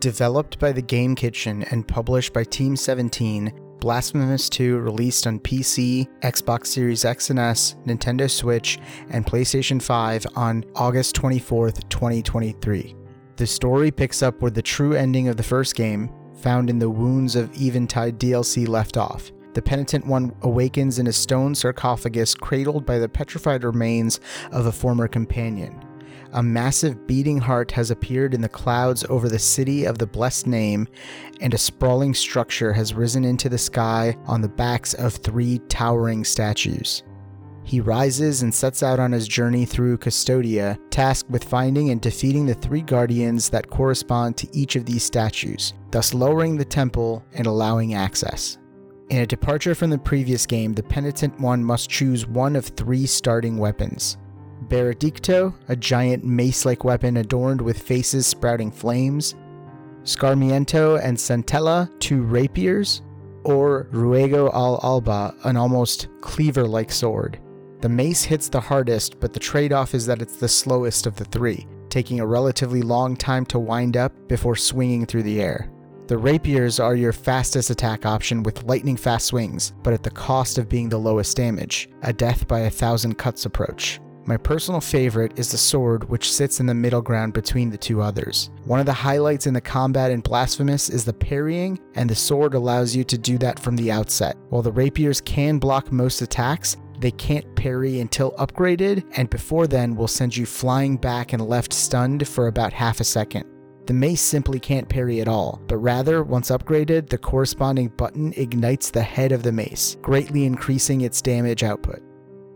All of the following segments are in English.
Developed by the Game Kitchen and published by Team 17, Blasphemous 2 released on PC, Xbox Series X and S, Nintendo Switch, and PlayStation 5 on August 24, 2023. The story picks up where the true ending of the first game, found in the Wounds of Eventide DLC, left off. The penitent one awakens in a stone sarcophagus cradled by the petrified remains of a former companion a massive beating heart has appeared in the clouds over the city of the blessed name, and a sprawling structure has risen into the sky on the backs of three towering statues. He rises and sets out on his journey through Custodia, tasked with finding and defeating the three guardians that correspond to each of these statues, thus lowering the temple and allowing access. In a departure from the previous game, the penitent one must choose one of three starting weapons. Veredicto, a giant mace like weapon adorned with faces sprouting flames, Sarmiento and Centella, two rapiers, or Ruego al Alba, an almost cleaver like sword. The mace hits the hardest, but the trade off is that it's the slowest of the three, taking a relatively long time to wind up before swinging through the air. The rapiers are your fastest attack option with lightning fast swings, but at the cost of being the lowest damage, a death by a thousand cuts approach. My personal favorite is the sword, which sits in the middle ground between the two others. One of the highlights in the combat in Blasphemous is the parrying, and the sword allows you to do that from the outset. While the rapiers can block most attacks, they can't parry until upgraded, and before then will send you flying back and left stunned for about half a second. The mace simply can't parry at all, but rather, once upgraded, the corresponding button ignites the head of the mace, greatly increasing its damage output.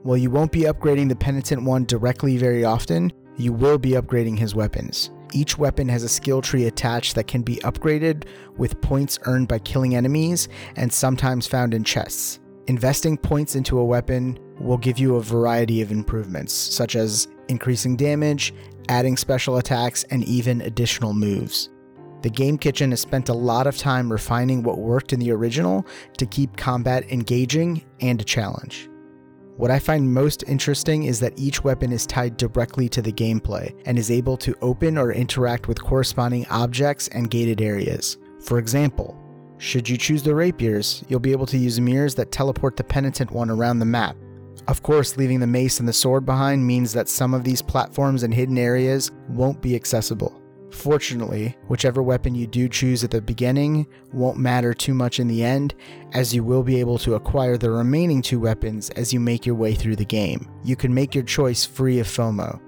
While you won't be upgrading the Penitent one directly very often, you will be upgrading his weapons. Each weapon has a skill tree attached that can be upgraded with points earned by killing enemies and sometimes found in chests. Investing points into a weapon will give you a variety of improvements, such as increasing damage, adding special attacks, and even additional moves. The Game Kitchen has spent a lot of time refining what worked in the original to keep combat engaging and a challenge. What I find most interesting is that each weapon is tied directly to the gameplay and is able to open or interact with corresponding objects and gated areas. For example, should you choose the rapiers, you'll be able to use mirrors that teleport the penitent one around the map. Of course, leaving the mace and the sword behind means that some of these platforms and hidden areas won't be accessible. Fortunately, whichever weapon you do choose at the beginning won't matter too much in the end, as you will be able to acquire the remaining two weapons as you make your way through the game. You can make your choice free of FOMO.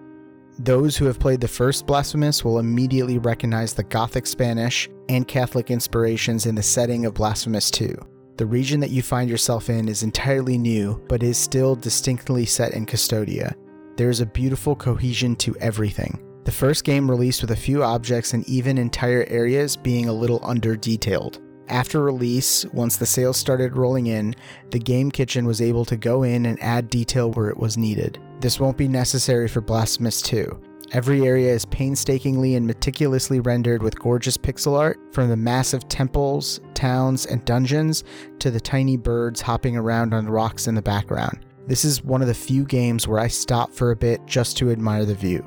Those who have played the first Blasphemous will immediately recognize the Gothic Spanish and Catholic inspirations in the setting of Blasphemous 2. The region that you find yourself in is entirely new, but is still distinctly set in Custodia. There is a beautiful cohesion to everything. The first game released with a few objects and even entire areas being a little under detailed. After release, once the sales started rolling in, the Game Kitchen was able to go in and add detail where it was needed. This won't be necessary for Blasphemous 2. Every area is painstakingly and meticulously rendered with gorgeous pixel art, from the massive temples, towns, and dungeons to the tiny birds hopping around on rocks in the background. This is one of the few games where I stop for a bit just to admire the view.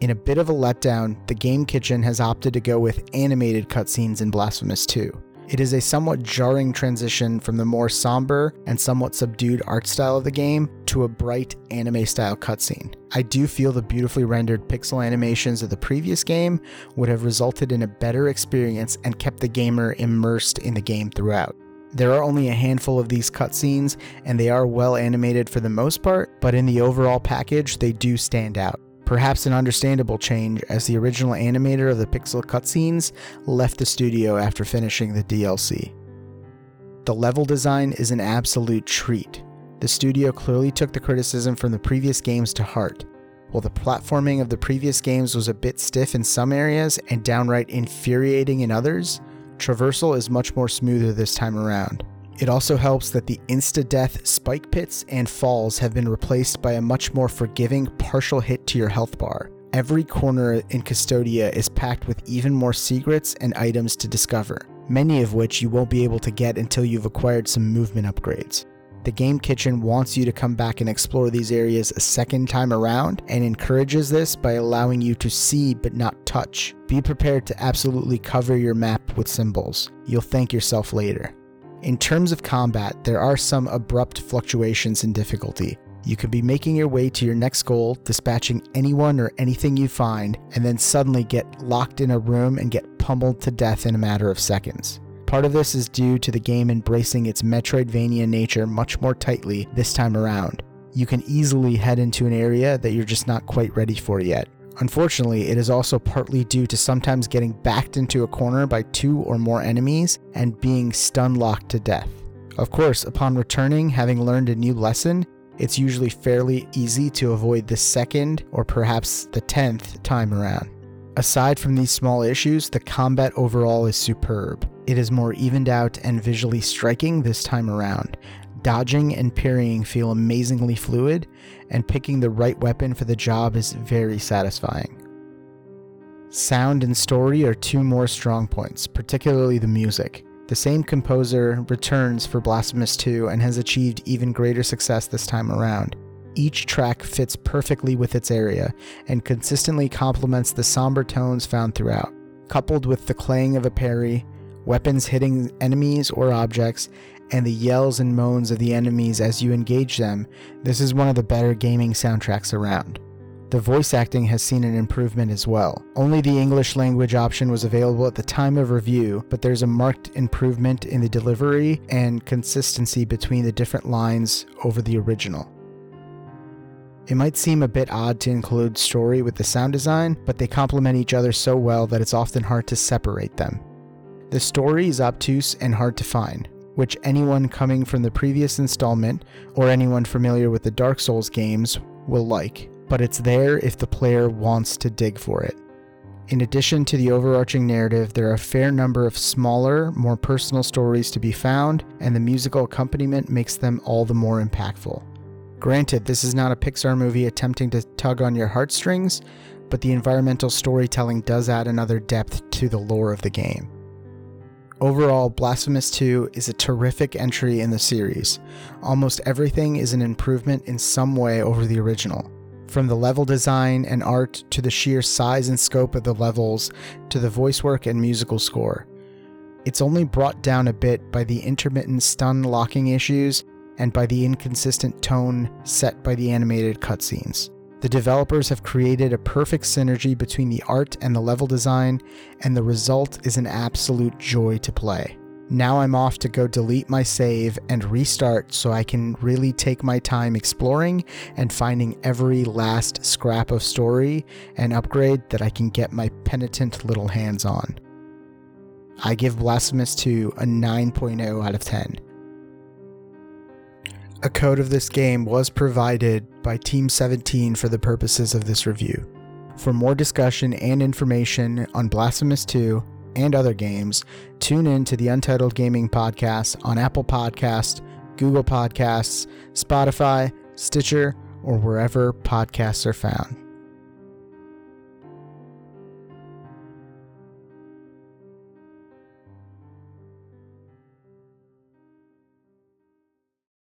In a bit of a letdown, the Game Kitchen has opted to go with animated cutscenes in Blasphemous 2. It is a somewhat jarring transition from the more somber and somewhat subdued art style of the game to a bright anime style cutscene. I do feel the beautifully rendered pixel animations of the previous game would have resulted in a better experience and kept the gamer immersed in the game throughout. There are only a handful of these cutscenes, and they are well animated for the most part, but in the overall package, they do stand out. Perhaps an understandable change, as the original animator of the pixel cutscenes left the studio after finishing the DLC. The level design is an absolute treat. The studio clearly took the criticism from the previous games to heart. While the platforming of the previous games was a bit stiff in some areas and downright infuriating in others, traversal is much more smoother this time around. It also helps that the insta death spike pits and falls have been replaced by a much more forgiving partial hit to your health bar. Every corner in Custodia is packed with even more secrets and items to discover, many of which you won't be able to get until you've acquired some movement upgrades. The Game Kitchen wants you to come back and explore these areas a second time around and encourages this by allowing you to see but not touch. Be prepared to absolutely cover your map with symbols. You'll thank yourself later. In terms of combat, there are some abrupt fluctuations in difficulty. You could be making your way to your next goal, dispatching anyone or anything you find, and then suddenly get locked in a room and get pummeled to death in a matter of seconds. Part of this is due to the game embracing its Metroidvania nature much more tightly this time around. You can easily head into an area that you're just not quite ready for yet. Unfortunately, it is also partly due to sometimes getting backed into a corner by two or more enemies and being stun locked to death. Of course, upon returning, having learned a new lesson, it's usually fairly easy to avoid the second or perhaps the tenth time around. Aside from these small issues, the combat overall is superb. It is more evened out and visually striking this time around. Dodging and parrying feel amazingly fluid, and picking the right weapon for the job is very satisfying. Sound and story are two more strong points, particularly the music. The same composer returns for Blasphemous 2 and has achieved even greater success this time around. Each track fits perfectly with its area and consistently complements the somber tones found throughout. Coupled with the clang of a parry, weapons hitting enemies or objects, and the yells and moans of the enemies as you engage them, this is one of the better gaming soundtracks around. The voice acting has seen an improvement as well. Only the English language option was available at the time of review, but there's a marked improvement in the delivery and consistency between the different lines over the original. It might seem a bit odd to include story with the sound design, but they complement each other so well that it's often hard to separate them. The story is obtuse and hard to find, which anyone coming from the previous installment or anyone familiar with the Dark Souls games will like, but it's there if the player wants to dig for it. In addition to the overarching narrative, there are a fair number of smaller, more personal stories to be found, and the musical accompaniment makes them all the more impactful. Granted, this is not a Pixar movie attempting to tug on your heartstrings, but the environmental storytelling does add another depth to the lore of the game. Overall, Blasphemous 2 is a terrific entry in the series. Almost everything is an improvement in some way over the original. From the level design and art to the sheer size and scope of the levels to the voice work and musical score. It's only brought down a bit by the intermittent stun locking issues and by the inconsistent tone set by the animated cutscenes. The developers have created a perfect synergy between the art and the level design, and the result is an absolute joy to play. Now I'm off to go delete my save and restart so I can really take my time exploring and finding every last scrap of story and upgrade that I can get my penitent little hands on. I give Blasphemous 2 a 9.0 out of 10. A code of this game was provided by Team 17 for the purposes of this review. For more discussion and information on Blasphemous 2 and other games, tune in to the Untitled Gaming Podcast on Apple Podcasts, Google Podcasts, Spotify, Stitcher, or wherever podcasts are found.